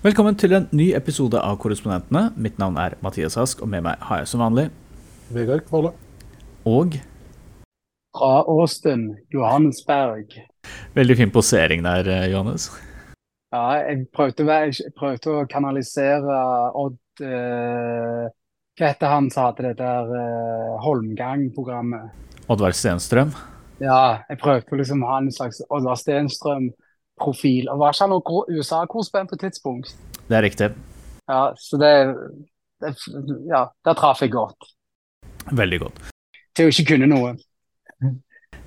Velkommen til en ny episode av Korrespondentene. Mitt navn er Mathias Ask, og med meg har jeg som vanlig Vegard Kvåle. Og Fra Austin, Johannesberg. Veldig fin posering der, eh, Johannes. Ja, jeg prøvde, å jeg prøvde å kanalisere Odd eh, Hva heter han som hadde det der eh, Holmgang-programmet? Oddvar Stenstrøm. Ja, jeg prøvde å liksom ha en slags Oddvar Stenstrøm-profil. Og var ikke han noe USA-korrespondent på et tidspunkt? Det er riktig. Ja, så det, det Ja, der traff jeg godt. Veldig godt. Til å ikke kunne noe.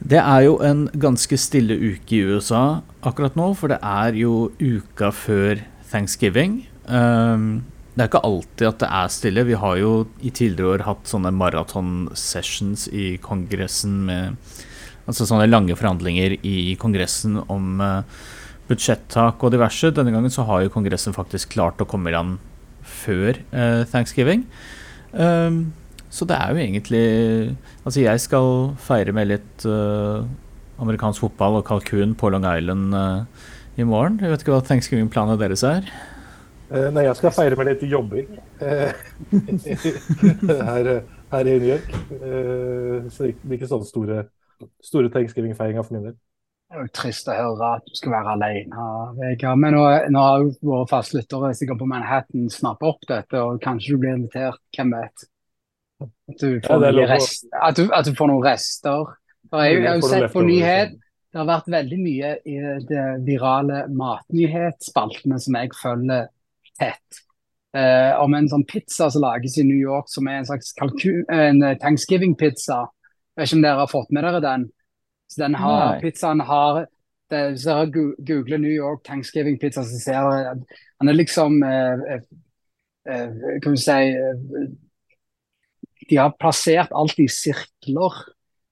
Det er jo en ganske stille uke i USA akkurat nå, for det er jo uka før thanksgiving. Um, det er ikke alltid at det er stille. Vi har jo i tidligere år hatt sånne maraton-sessions i Kongressen med Altså sånne lange forhandlinger i Kongressen om uh, budsjettak og diverse. Denne gangen så har jo Kongressen faktisk klart å komme i land før eh, thanksgiving. Um, så det er jo egentlig Altså, jeg skal feire med litt uh, amerikansk fotball og kalkun på Long Island uh, i morgen. Jeg vet ikke hva thanksgiving-planene deres er? Uh, nei, jeg skal feire med litt jobbing her, her i New York. Så det blir ikke sånne store, store thanksgiving-feiringer for min del. Det er jo trist å høre at du skal være alene, Vegard. Men nå, nå har jo våre fastlyttere sikkert på Manhattan snappet opp dette, og kanskje du blir invitert. Hvem vet? At du får, noen, rest, at du, at du får noen rester. For jeg, jeg har jo sett på nyhet, liksom. det har vært veldig mye i det virale matnyhetsspaltene som jeg følger tett. Eh, om en sånn pizza som lages i New York, som er en slags kalkun, en thanksgiving-pizza. Jeg vet ikke om dere har fått med dere den? Så den har, Nei. pizzaen har det, Hvis dere googler New York Thanksgiving pizza, så ser dere at han er liksom eh, eh, eh, Kan vi si eh, De har plassert alt i sirkler.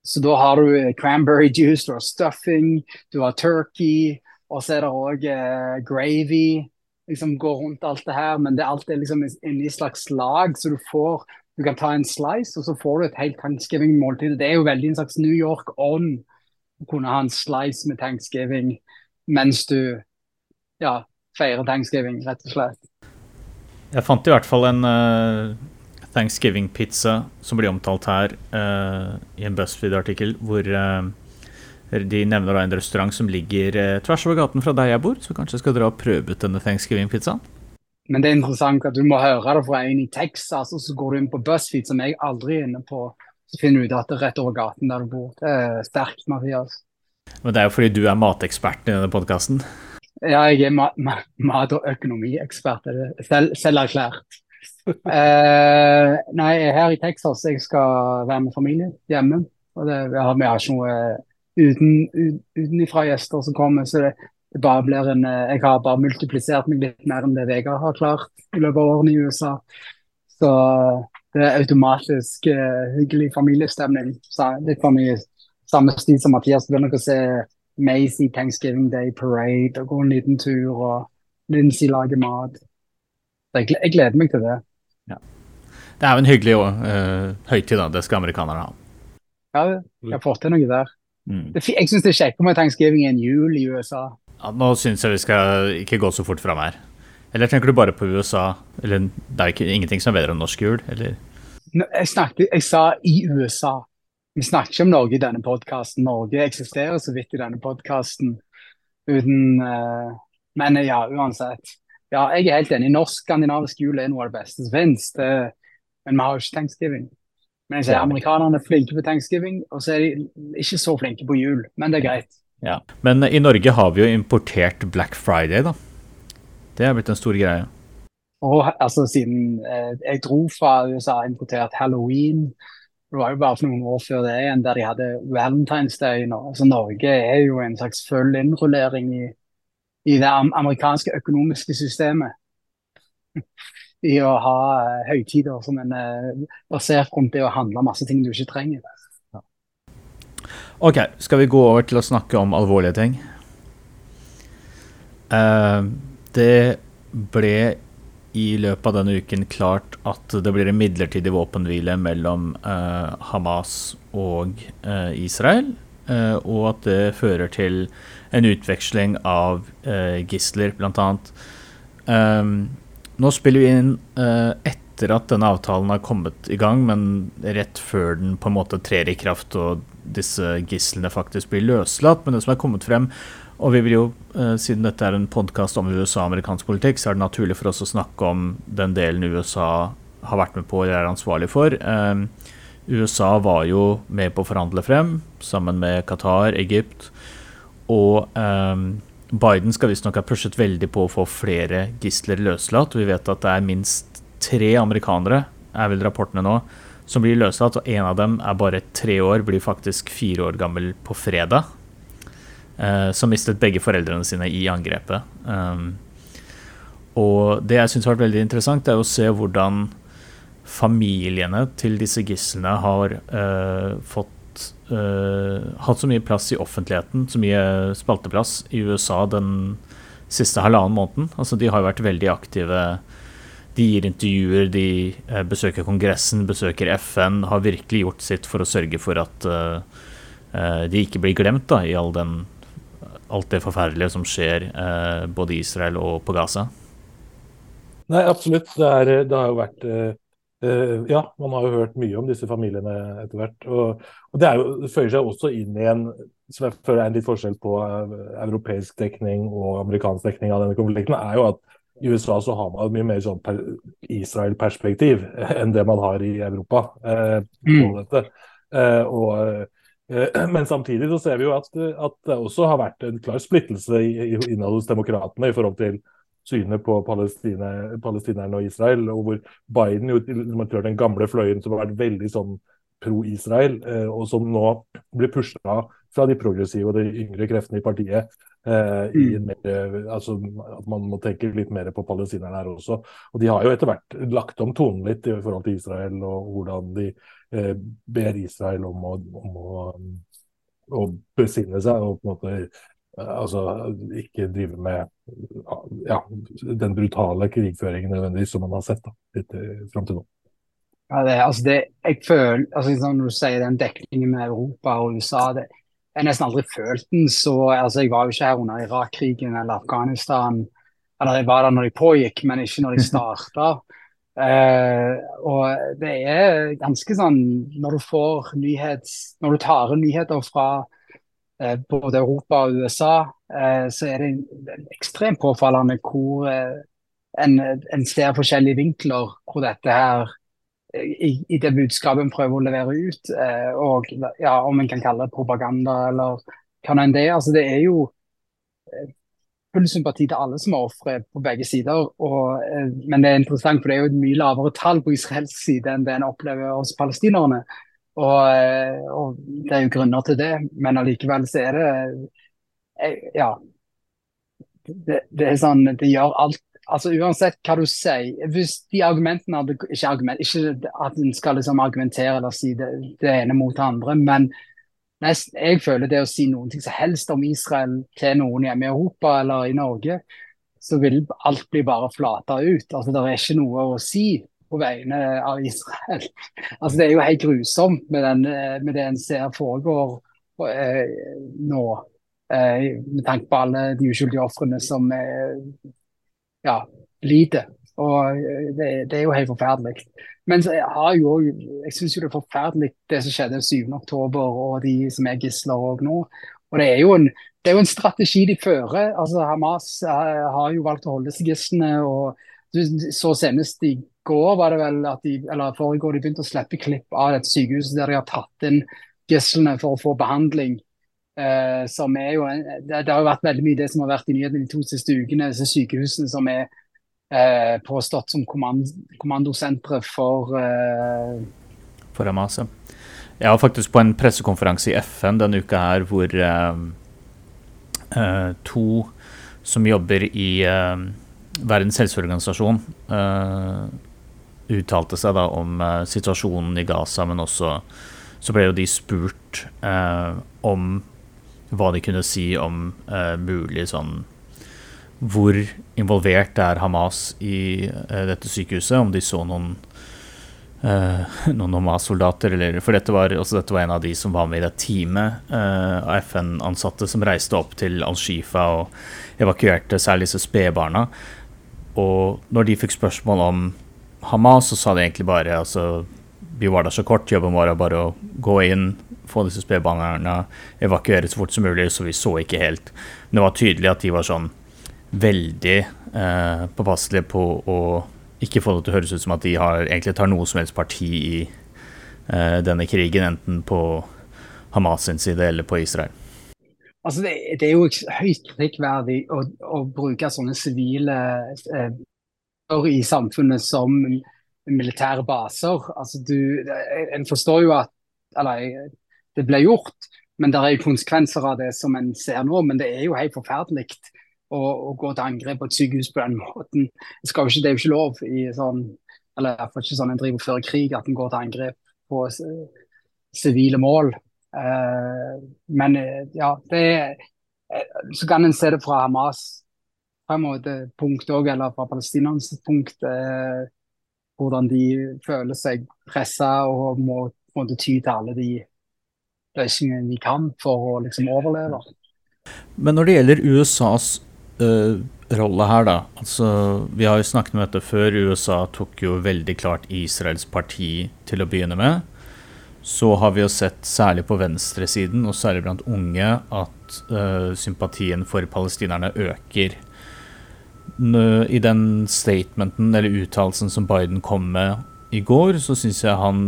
Så da har du eh, cranberry juice, du har stuffing, du har turkey, og så er det òg eh, gravy. Liksom går rundt alt det her, men det alt er liksom inni slags lag, så du får Du kan ta en slice, og så får du et helt thanksgiving-måltid. Det er jo veldig en slags New York-ånd kunne ha en slice med thanksgiving mens du ja, feirer thanksgiving, rett og slett. Jeg fant i hvert fall en uh, Thanksgiving-pizza som blir omtalt her uh, i en BuzzFeed-artikkel, hvor uh, de nevner da en restaurant som ligger eh, tvers over gaten fra der jeg bor, så kanskje jeg skal dra og prøve ut denne Thanksgiving-pizzaen. Men det er interessant at du må høre det fra en i Texas, og så går du inn på BuzzFeed, som jeg aldri er inne på. Så finner du ut at det er rett over gaten der du bor. Det er sterkt, Mathias. Men det er jo fordi du er mateksperten i denne podkasten. Ja, jeg er ma ma mat- og økonomiekspert, er selv, selv erklært. Eh, nei, er her i Texas. Jeg skal være med familie hjemme. Og det, vi, har, vi har ikke noe uten, ut, gjester som kommer, så det, det bare blir en eh, Jeg har bare multiplisert meg litt mer enn det Vegard har klart i løpet av årene i USA. Så det er automatisk uh, hyggelig familiestemning. Så, litt for mye samme stil som Mathias. begynner nok å se Macy Thanksgiving Day Parade og gå en liten tur, og Lincy lager mat. Jeg, jeg gleder meg til det. Det er jo en hyggelig uh, høytid, da. Det skal amerikanerne ha. Ja, jeg har fått til noe der. Mm. Det, jeg syns det er kjekkere med thanksgiving enn jul i USA. Ja, nå syns jeg vi skal ikke gå så fort fram her. Eller tenker du bare på USA? Eller det er ikke, ingenting som er bedre enn norsk jul? Eller? Jeg, snakket, jeg sa i USA. Vi snakker ikke om Norge i denne podkasten. Norge eksisterer så vidt i denne podkasten. Uten uh, Men ja, uansett. Ja, jeg er helt enig. Norsk skandinavisk jul er noe av det beste som finnes. Det, men vi har jo ikke thanksgiving. Men jeg sier amerikanerne er flinke på thanksgiving, og så er de ikke så flinke på jul. Men det er greit. Ja. Men i Norge har vi jo importert Black Friday, da. Det er blitt en stor greie. Og altså, siden eh, jeg dro fra USA og importert halloween Det var jo bare for noen år før det igjen, der de hadde Valentine's Day nå. Altså, Norge er jo en slags full innrullering i, i det amerikanske økonomiske systemet. I å ha eh, høytider som en eh, basert rundt det å handle masse ting du ikke trenger. Ok, skal vi gå over til å snakke om alvorlige ting? Eh, det ble i løpet av denne uken klart at det blir en midlertidig våpenhvile mellom eh, Hamas og eh, Israel, eh, og at det fører til en utveksling av uh, gisler, annet. Um, nå spiller vi inn uh, etter at denne avtalen har kommet i gang, men rett før den på en måte trer i kraft og disse gislene faktisk blir løslatt. Men det som er kommet frem, og vi vil jo, uh, siden dette er en podkast om USA og amerikansk politikk, så er det naturlig for oss å snakke om den delen USA har vært med på eller er ansvarlig for. Um, USA var jo med på å forhandle frem, sammen med Qatar, Egypt. Og um, Biden skal visstnok ha pushet veldig på å få flere gisler løslatt. Vi vet at det er minst tre amerikanere, er vel rapportene nå, som blir løslatt. Og en av dem er bare tre år, blir faktisk fire år gammel på fredag. Uh, som mistet begge foreldrene sine i angrepet. Um, og det jeg syns har vært veldig interessant, er å se hvordan familiene til disse gislene har uh, fått uh, hatt så mye plass i offentligheten, så mye spalteplass i USA den siste halvannen måneden. Altså, de har vært veldig aktive. De gir intervjuer, de besøker Kongressen, besøker FN. Har virkelig gjort sitt for å sørge for at de ikke blir glemt da, i all den, alt det forferdelige som skjer både i Israel og på Gaza. Nei, absolutt. Det, er, det har jo vært eh, ja, man har jo hørt mye om disse familiene etter hvert. Og, og det, jo, det, føyer seg også inn i en som jeg føler er en litt forskjell på uh, europeisk dekning og amerikansk dekning av denne konflikten, er jo at i USA så har man mye mer sånn Israel-perspektiv enn det man har i Europa. Uh, mm. og, men samtidig så ser vi jo at, at, det også har vært en klar splittelse innad hos demokratene i forhold til synet på palestine, palestinerne og Israel. og Hvor Biden jo tilhører den gamle fløyen som har vært veldig sånn pro-Israel, eh, og som nå blir pusha fra de progressive og de yngre kreftene i partiet. Eh, i en mer, altså At man må tenke litt mer på palestinerne her også. Og De har jo etter hvert lagt om tonen litt i forhold til Israel, og hvordan de eh, ber Israel om å, om å, å besinne seg og på en måte altså ikke drive med ja, den brutale krigføringen nødvendigvis som man har sett da, litt fram til nå. Ja, det, altså det, jeg føler, altså sånn Når du sier den dekningen med Europa og USA det, Jeg har nesten aldri følt den så altså Jeg var jo ikke her under Irak-krigen eller Afghanistan. Eller jeg var der når de pågikk, men ikke når de starta. Uh, og det er ganske sånn Når du får nyhets, når du tar inn nyheter fra uh, både Europa og USA, uh, så er det ekstremt påfallende hvor en, en ser forskjellige vinkler hvor dette her i, i det budskapet en prøver å levere ut. Og ja, om en kan kalle det propaganda eller hva enn det. Altså, det er jo full sympati til alle som er ofre på begge sider. Og, men det er interessant, for det er jo et mye lavere tall på israelsk side enn det en opplever hos palestinerne. Og, eh, og, det er jo grunner til det, men allikevel så er det eh, Ja. Det, det, er sånn Det gjør alt altså Uansett hva du sier Hvis de argumentene hadde Ikke, argument, ikke at en skal liksom argumentere eller si det, det ene mot det andre, men nest, jeg føler det å si noen ting som helst om Israel til noen hjemme i Europa eller i Norge, så vil alt bli bare flata ut. Altså Det er ikke noe å si på vegne av Israel. Altså, det er jo helt grusomt med, den, eh, med det en ser foregår eh, nå. Eh, med tanke på alle de uskyldige ofrene som eh, ja, lider. Og eh, det, det, er jo helt forferdelig. Men jeg, har jo, jeg syns jo det er forferdelig det som skjedde 7.10 og de som er gisler òg nå. Og det er, jo en, det er jo en strategi de fører. Altså Hamas eh, har jo valgt å holde seg gislene. og så senest i går var det vel at de, eller forrige år de begynte å slippe klipp av dette sykehuset der de har tatt inn gislene for å få behandling. Eh, som er jo, det, det, har jo vært veldig mye det som har vært i nyhetene de to siste ukene. disse Sykehusene som er eh, påstått som kommand, kommandosenteret for eh... For Hamas, ja. Jeg var faktisk på en pressekonferanse i FN denne uka her hvor eh, eh, to som jobber i eh, Verdens helseorganisasjon uttalte seg da om situasjonen i Gaza, men også så ble jo de spurt om hva de kunne si om mulig sånn Hvor involvert er Hamas i dette sykehuset? Om de så noen noen Hamas-soldater, For dette var, dette var en av de som var med i det teamet av FN-ansatte som reiste opp til Al-Shifa og evakuerte særlig disse spedbarna. og når de fikk spørsmål om Hamas, så sa de egentlig bare altså, vi var der så kort, jobben vår er bare å gå inn, få disse spedbarna, evakuere så fort som mulig, så vi så ikke helt. Men det var tydelig at de var sånn veldig eh, påpasselige på å ikke få det til å høres ut som at de har, egentlig tar noe som helst parti i eh, denne krigen, enten på Hamas sin side eller på Israel. Altså det, det, er jo høyt kritikkverdig å, å bruke sånne sivile eh, i samfunnet som militære baser. Altså du, en forstår jo at Eller det ble gjort, men det er jo konsekvenser av det som en ser nå. Men det er jo helt forferdelig å, gå til angrep på et sykehus på den måten. Det, ikke, det er jo ikke lov i sånn eller iallfall ikke sånn en driver før krig, at en går til angrep på sivile mål. Uh, men eh, ja, det eh, Så kan en se det fra Hamas på en måte punkt òg, eller fra palestinernes punkt. Uh, hvordan de føler seg pressa og må må ty til alle de løsningene de kan for å liksom overleve. Men når det gjelder USAs rolle her, da. Altså, vi har jo snakket om dette før. USA tok jo veldig klart Israels parti til å begynne med. Så har vi jo sett, særlig på venstresiden, og særlig blant unge, at uh, sympatien for palestinerne øker i den statementen eller uttalelsen som Biden kom med i går, så syns jeg han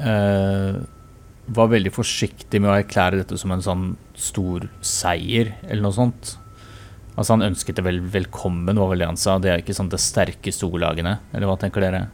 uh, var veldig forsiktig med å erklære dette som en sånn stor seier, eller noe sånt. Altså Han ønsket det vel velkommen, var vel det han sa. Det er ikke sånn det sterkeste ordlagene, eller hva tenker dere?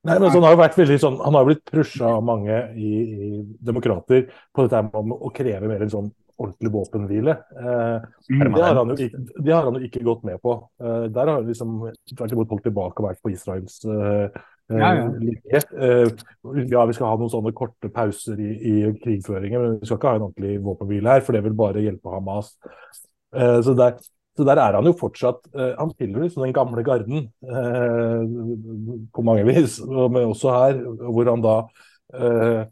Nei, men altså, Han har jo vært veldig sånn, han har blitt pusha av mange i, i demokrater på dette med å kreve mer en sånn ordentlig våpenhvile. Eh, mm. det, har han jo ikke, det har han jo ikke gått med på. Eh, der har han liksom tvert imot holdt tilbake og vært på Israels eh, ja, ja. linje. Eh, ja, vi skal ha noen sånne korte pauser i, i, krigføringen, men vi skal ikke ha en ordentlig våpenhvile her, for det vil bare hjelpe Hamas. Eh, så der, så der er han jo fortsatt uh, Han tilhører liksom den gamle garden uh, på mange vis, men også her, hvor han da uh,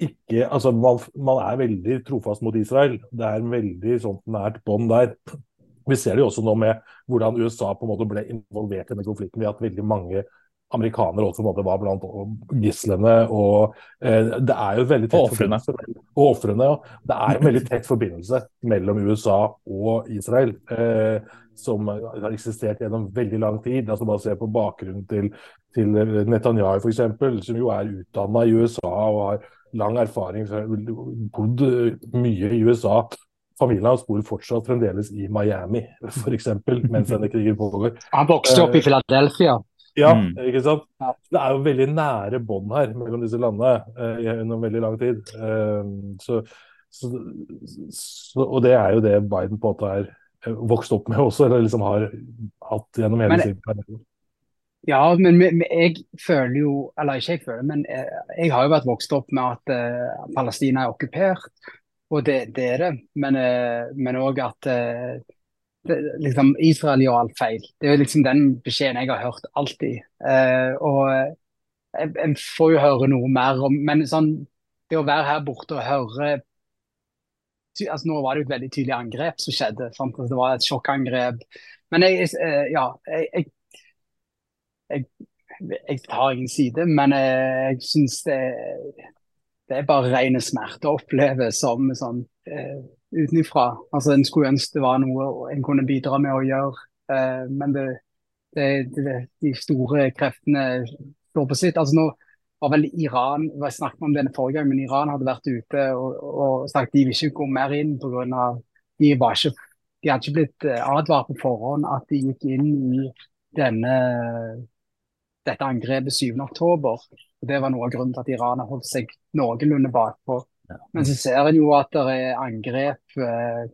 ikke Altså, man, man, er veldig trofast mot Israel. Det er en veldig sånt nært bånd der. Vi ser det jo også nå med hvordan USA på en måte ble involvert i denne konflikten ved at veldig mange amerikanere også på en måte var blant gislene. og eh, Det er jo veldig tett forbindelse og ofrene, ja. Det er en veldig tett forbindelse mellom USA og Israel. Eh, som har eksistert gjennom veldig lang tid. altså Bare se på bakgrunnen til, til Netanyahu f.eks., som jo er utdanna i USA og har lang erfaring, bodd mye i USA. Familien hans bor fortsatt fremdeles i Miami, f.eks., mens denne krigen pågår. Han vokste opp i eh, Philadelphia? Ja, mm. ikke sant. Det er jo veldig nære bånd her mellom disse landene eh, gjennom veldig lang tid. Eh, så, så, så, og det er jo det Biden på en måte er eh, vokst opp med også, eller liksom har hatt gjennom hele sin karriere. Ja, men, men, jeg føler jo Eller ikke jeg føler, men jeg, eh, jeg har jo vært vokst opp med at uh, Palestina er okkupert. Og det, det er det. Men òg uh, at uh, det, liksom, Israel gjør alt feil. Det er liksom den beskjeden jeg har hørt alltid. og jeg, jeg, får jo høre noe mer om Men sånn, det å være her borte og høre altså Nå var det jo et veldig tydelig angrep som skjedde. Sant? Altså, det var et sjokkangrep. Men jeg, ja, jeg jeg, jeg tar ingen side, men jeg, jeg syns det, det, er bare rene smerte å oppleve som sånn uh, utenfra. Altså, en skulle ønske det var noe en kunne bidra med å gjøre, eh, men det, det, de store kreftene står på sitt. Altså, nå var vel Iran jeg snakket om denne forrige gang, men Iran hadde vært ute og, og sagt de vil ikke gå mer inn pga. De, var de hadde ikke blitt eh, advart på forhånd at de gikk inn i denne dette angrepet 7.10. Det var noe av grunnen til at Iran har holdt seg noenlunde bakpå. Men så ser en jo at det er angrep eh,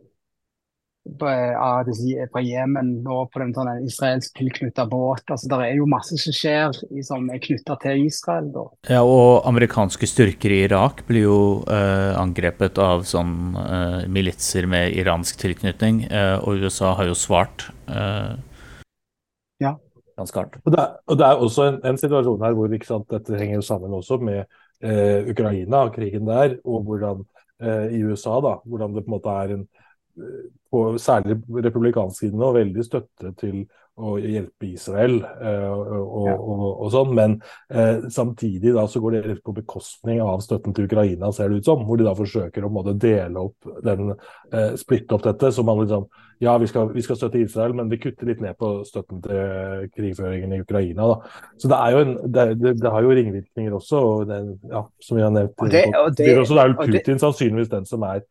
fra Jemen nå på den sånn israelsk tilknytta båt. Altså, det er jo masse som skjer som er knytta til Israel. Da. Ja, og amerikanske styrker i Irak blir jo eh, angrepet av sånn eh, militser med iransk tilknytning, eh, og USA har jo svart. Eh, ja ganske hardt. Og det, er, og det er også en, en, situasjon her hvor sant, dette henger sammen også med eh, og krigen der, og hvordan eh, i USA, da, hvordan det på en måte er en på særlig republikansk side nå veldig støtte til å hjelpe Israel uh, og, og, og, sånn, men uh, samtidig da så går det litt på bekostning av støtten til Ukraina, ser det ut som. Hvor de da forsøker å måtte dele opp den, uh, splitte opp dette. så man liksom ja, vi skal, vi skal, støtte Israel, men vi kutter litt ned på støtten til krigføringen i Ukraina. Da. Så det, er jo en, det, det, det har jo ringvirkninger også, og det, ja, som vi har nevnt. Og det, og det, det er vel Putin sannsynligvis den som er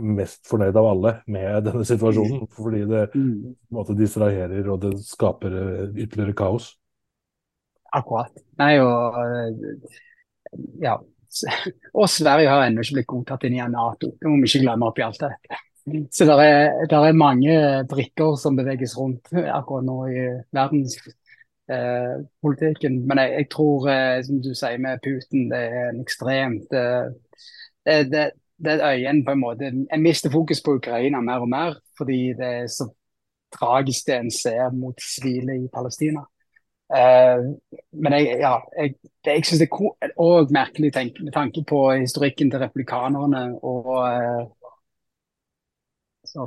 mest fornøyd av alle med denne situasjonen. Fordi det mm. måte distraherer og det skaper ytterligere kaos. Akkurat. Nei, og ja. Og Sverige har ennå ikke blitt godtatt inn i Nato. Det må vi ikke glemme oppi alt dette. Så det er, er, mange brikker som beveges rundt akkurat nå i verdenspolitikken. Eh, Men jeg, jeg, tror, eh, som du sier med Putin, det er en ekstremt eh, det, det, øyen på en måte Jeg mister fokus på Ukraina mer og mer, fordi det er så tragisk det en ser mot sivile i Palestina. Uh, men jeg, ja, jeg, jeg synes det er òg merkelig tenk, med tanke på historikken til republikanerne og uh, så,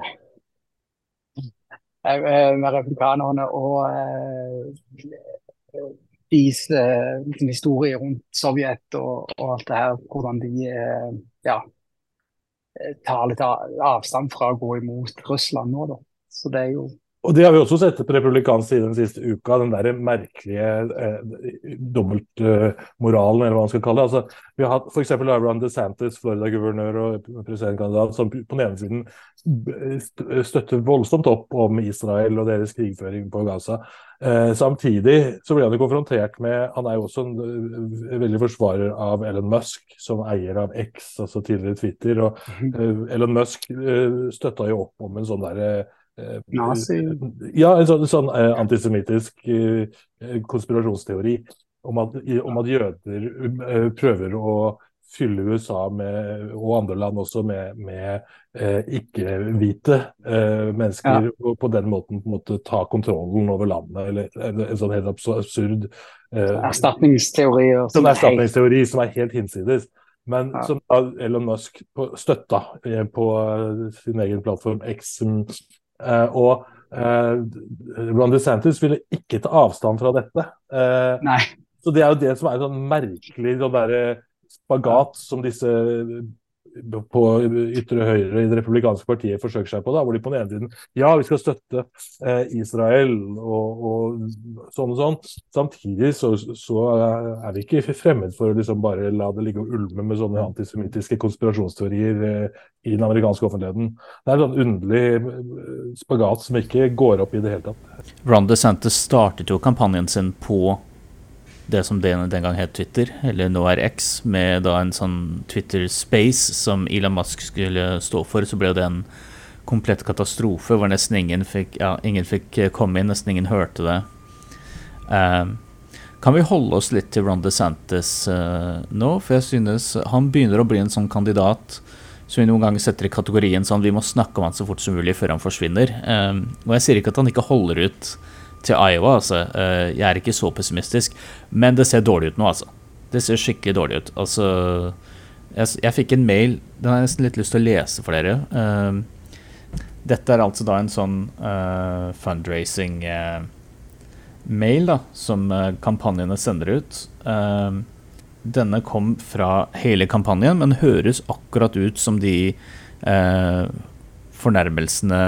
uh, med republikanerne og deres liksom historie rundt Sovjet og, og, alt det her. Hvordan de ja, tar litt avstand fra å gå imot Russland nå, da. Så det er jo og Det har vi også sett på republikansk side den siste uka, den der merkelige eh, dobbeltmoralen, eh, eller hva man skal kalle det. Altså, vi har hatt f.eks. Ron DeSantis, Florida-guvernør og presidentkandidat, som på den ene siden støtter voldsomt opp om Israel og deres krigføring på Gaza. Eh, samtidig så blir han jo konfrontert med Han er jo også en uh, veldig forsvarer av Elon Musk, som eier av X, altså tidligere Twitter. og uh, Elon Musk støtta jo opp om en sånn derre Eh, Nazi? Ja, en sånn, sånn eh, antisemittisk eh, konspirasjonsteori om at, om at jøder prøver å fylle USA med, og andre land også med, med eh, ikke-hvite eh, mennesker, ja. og på den måten på en måte ta kontrollen over landet. eller En, sånn helt absurd eh, Erstatningsteori. Sånn erstatningsteori som er helt hinsides. Men som Elon Musk støtta på sin egen plattform X, Eh, og eh, Ron DeSantis ville ikke ta avstand fra dette. Eh, Nei. Så det er jo det som er en sånn merkelig sånn der spagat som disse på ytre høyre i Det republikanske partiet forsøker seg på. da, Hvor de på den ene siden ja, vi skal støtte eh, Israel og, og, sånn og sånn. Samtidig så, så, er vi ikke fremmed for å liksom bare la det ligge og ulme med sånne antisemittiske konspirasjonsteorier eh, i den amerikanske offentligheten. Det er en sånn underlig eh, spagat som ikke går opp i det hele tatt. Ron DeSantis startet jo kampanjen sin på det som den, den gang het Twitter, eller nå er X, med da en sånn Twitter Space som Elon Musk skulle stå for, så ble det en komplett katastrofe hvor nesten ingen fikk, ja, ingen fikk eh, komme inn, nesten ingen hørte det. Uh, kan vi holde oss litt til Ron DeSantis uh, nå? For jeg synes han begynner å bli en sånn kandidat som vi noen ganger setter i kategorien sånn vi må snakke om han så fort som mulig før han forsvinner. Uh, og jeg sier ikke at han ikke holder ut til Iowa. Altså. Eh, jeg er ikke så pessimistisk, men det ser dårlig ut nå, altså. Det ser skikkelig dårlig ut. Altså, jeg, jeg fikk en mail, den har jeg nesten litt lyst til å lese for dere. Uh, dette er altså da en sånn uh, fundraising-mail uh, da, som kampanjene sender ut. denne kom fra hele kampanjen, men høres akkurat ut som de fornærmelsene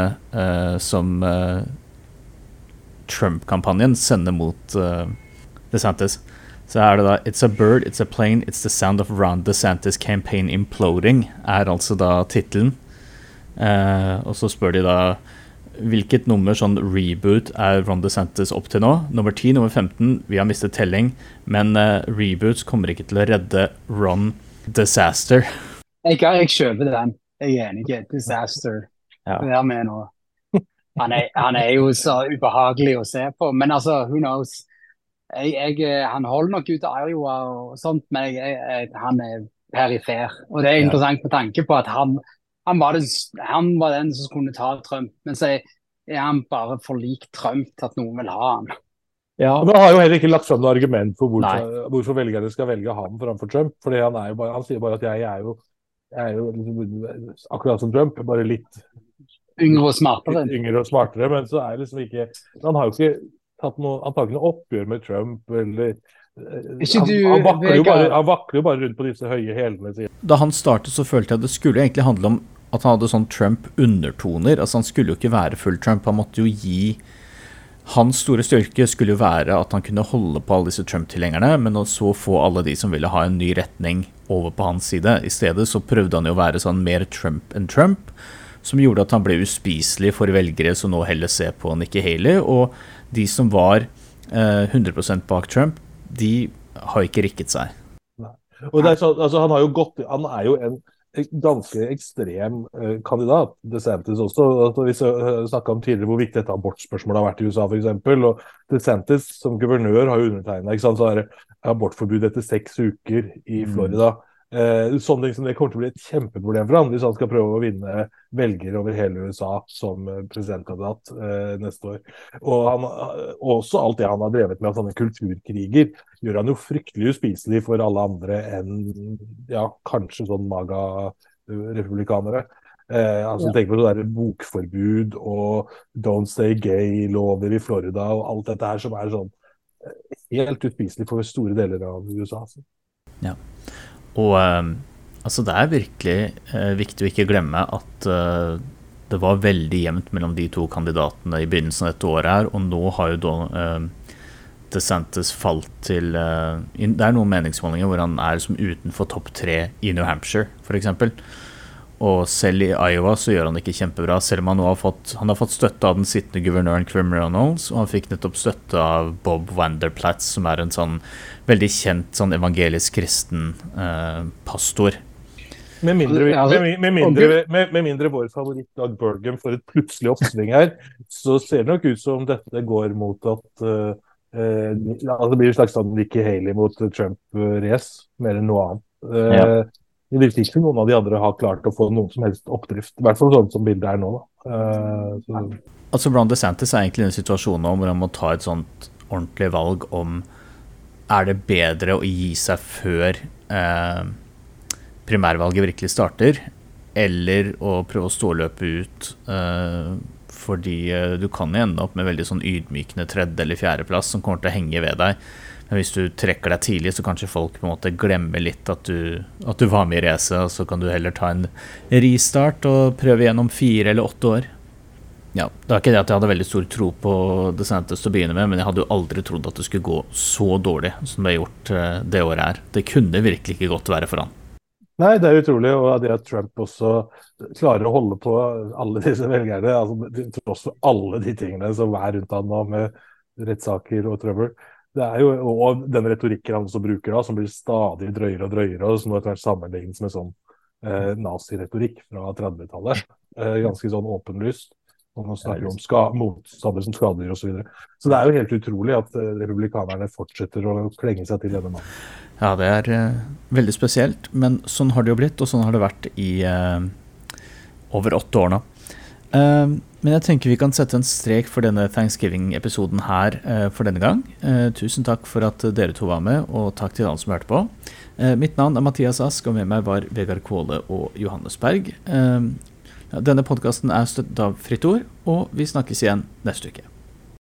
som Trump-kampanjen sender mot uh, DeSantis, så er det da It's a bird, it's a plane, it's the sound of Ron DeSantis campaign imploding, er altså da tittelen. Uh, og så spør de da hvilket nummer sånn reboot er Ron DeSantis opp til nå? Nummer 10, nummer 15, vi har mistet telling, men uh, reboots kommer ikke til å redde Ron Disaster. Jeg, jeg kjøper den. Jeg er enig. Disaster. Ja. Det er med nå. Han er, han er, jo så ubehagelig å se på. Men altså, who knows. Jeg, jeg, eh, han holder nok ut av Iowa og sånt, men jeg, han er perifer. Og det er interessant med tanke på at han, han, var, den, han var, den, som kunne ta Trump. Men så er han bare for lik Trump til at noen vil ha han. Ja, men Han har jo heller ikke lagt fram noe argument for hvorfor, hvorfor velgerne skal velge ham framfor Trump. fordi han, bare, han sier bare at jeg er jo er jo liksom, akkurat som Trump, bare litt Yngre og smartere. yngre og smartere. Men så er det liksom ikke Han har jo ikke tatt noe, antakelig noe oppgjør med Trump eller eh, Ikke han, du, han, vakler jo bare, han vakler jo bare rundt på disse høye hælene sine. Da han startet, så følte jeg det skulle egentlig handle om at han hadde sånn Trump-undertoner. Altså Han skulle jo ikke være full Trump. Han måtte jo gi Hans store styrke skulle jo være at han kunne holde på alle disse Trump-tilhengerne, men så få alle de som ville ha en ny retning, over på hans side. I stedet så prøvde han jo å være sånn mer Trump enn Trump, som gjorde at han ble uspiselig for velgere som nå heller ser på Nikki Haley. Og de som var eh, 100% bak Trump, de har ikke rikket seg. Er så, altså, han, har jo gått, han er jo en ganske ekstrem eh, kandidat, DeSantis også. Altså, vi uh, snakka om tidligere hvor viktig dette abortspørsmålet har vært i USA f.eks. Og DeSantis som guvernør har jo undertegna er abortforbud etter seks uker i Mm. Eh, sånne ting som det kommer til å bli et kjempeproblem for han hvis han skal prøve å vinne velgere over hele USA som eh, presidentkandidat eh, neste år. Og han, eh, også alt det han har drevet med av sånne kulturkriger, gjør han jo fryktelig uspiselig for alle andre enn ja, kanskje sånn maga-republikanere. Eh, altså Ja. Tenk på det der bokforbud og Don't Stay Gay-lover i Florida og alt dette her som er sånn eh, helt uspiselig for store deler av USA. Altså. Og eh, altså det er virkelig eh, viktig å ikke glemme at eh, det var veldig jevnt mellom de to kandidatene i begynnelsen av dette året her, og nå har jo da eh, DeSantis falt til eh, Det er noen meningsmålinger hvor han er som utenfor topp tre i New Hampshire, f.eks. Og selv i Iowa så gjør han det ikke kjempebra, selv om han nå har fått, han har fått støtte av den sittende guvernøren Quim Ronalds, og han fikk nettopp støtte av Bob Wanderplatz, som er en sånn veldig kjent sånn evangelisk kristen eh, pastor. Med mindre, altså, med, med, mindre, med, med mindre vår favoritt Doug Bergum får et plutselig oppsving her, så ser det nok ut som dette går mot at uh, uh, Det blir en slags sånn Nikki Haley mot Trump-race, mer enn noe annet. Uh, Ja. Det virker ikke som noen av de andre har klart å få noen som helst oppdrift. I hvert fall sånn som bildet er nå. Da. Eh, så, Altså Ron DeSantis er egentlig i en situasjon nå hvor han må ta et sånt ordentlig valg om er det bedre å gi seg før eh, primærvalget virkelig starter, eller å prøve å ståløpe ut. Eh, fordi eh, du kan ende opp med veldig sånn ydmykende tredje- eller fjerdeplass som kommer til å henge ved deg. Men hvis du trekker deg tidlig, så kanskje folk på en måte glemmer litt at du, at du var med i racet, og så kan du heller ta en restart og prøve igjennom fire eller åtte år. Ja, Det var ikke det at jeg hadde veldig stor tro på The til å begynne med, men jeg hadde jo aldri trodd at det skulle gå så dårlig som det har gjort eh, det året her. Det kunne virkelig ikke godt være for han. Nei, det er utrolig. Og det at Trump også klarer å holde på alle disse velgerne, altså, til tross for alle de tingene som er rundt han nå, med rettssaker og trøbbel. Det er jo, Og den retorikken han også bruker, da, som blir stadig drøyere og drøyere, og som etter hvert sammenlignes med sånn eh, naziretorikk fra 30-tallet. Eh, ganske sånn åpenlyst. Og man snakker om ska motstandere som skadedyr osv. Så, videre. så det er jo helt utrolig at eh, republikanerne fortsetter å klenge seg til denne mannen. Ja, det er eh, veldig spesielt, men sånn har det jo blitt, og sånn har det vært i eh, over åtte år nå. Eh, men jeg tenker vi kan sette en strek for denne Thanksgiving-episoden her uh, for denne gang. Uh, tusen takk for at dere to var med, og takk til alle som hørte på. Eh, mitt navn er Mathias Ask, og med meg var Vegard Kvåle og Johannes Berg. Eh, denne podkasten er støttet av Fritt Ord, og vi snakkes igjen neste uke.